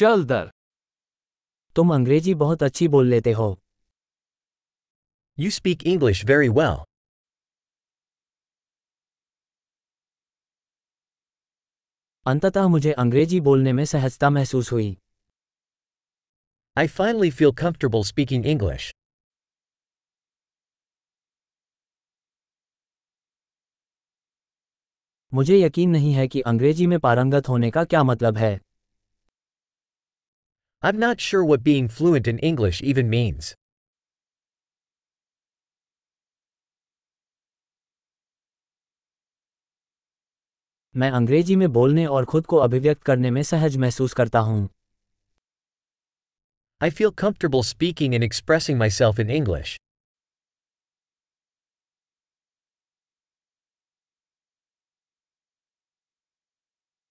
चल दर तुम अंग्रेज़ी बहुत अच्छी बोल लेते हो You speak English very well. अंततः मुझे अंग्रेज़ी बोलने में सहजता महसूस हुई I finally feel comfortable speaking English. मुझे यकीन नहीं है कि अंग्रेज़ी में पारंगत होने का क्या मतलब है I'm not sure what being fluent in English even means. मैं अंग्रेज़ी में बोलने और खुद को अभिव्यक्त करने में सहज महसूस करता हूँ I feel comfortable speaking and expressing myself in English.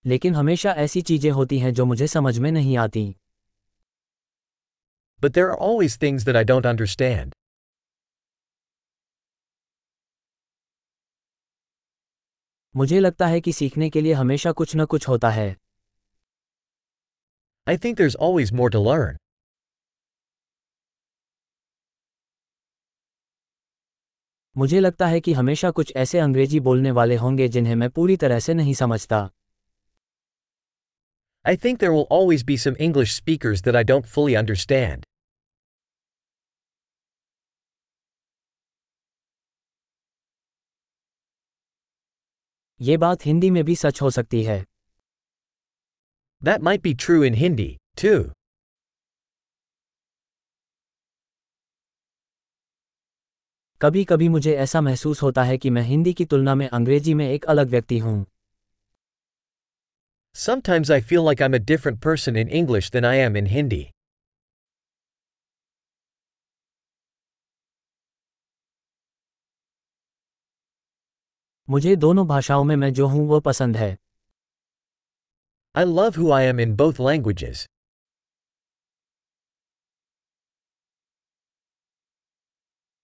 लेकिन हमेशा ऐसी चीज़ें होती हैं जो मुझे समझ में नहीं आती But there are always things that I don't understand. मुझे लगता है कि सीखने के लिए हमेशा कुछ न कुछ होता है I think there's always more to learn. मुझे लगता है कि हमेशा कुछ ऐसे अंग्रेजी बोलने वाले होंगे जिन्हें मैं पूरी तरह से नहीं समझता I think there will always be some English speakers that I don't fully understand. ये बात हिंदी में भी सच हो सकती है That might be true in Hindi, too. कभी कभी मुझे ऐसा महसूस होता है कि मैं हिंदी की तुलना में अंग्रेज़ी में एक अलग व्यक्ति हूँ Sometimes I feel like I'm a different person in English than I am in Hindi. मुझे दोनों भाषाओं में मैं जो हूँ वो पसंद है। I love who I am in both languages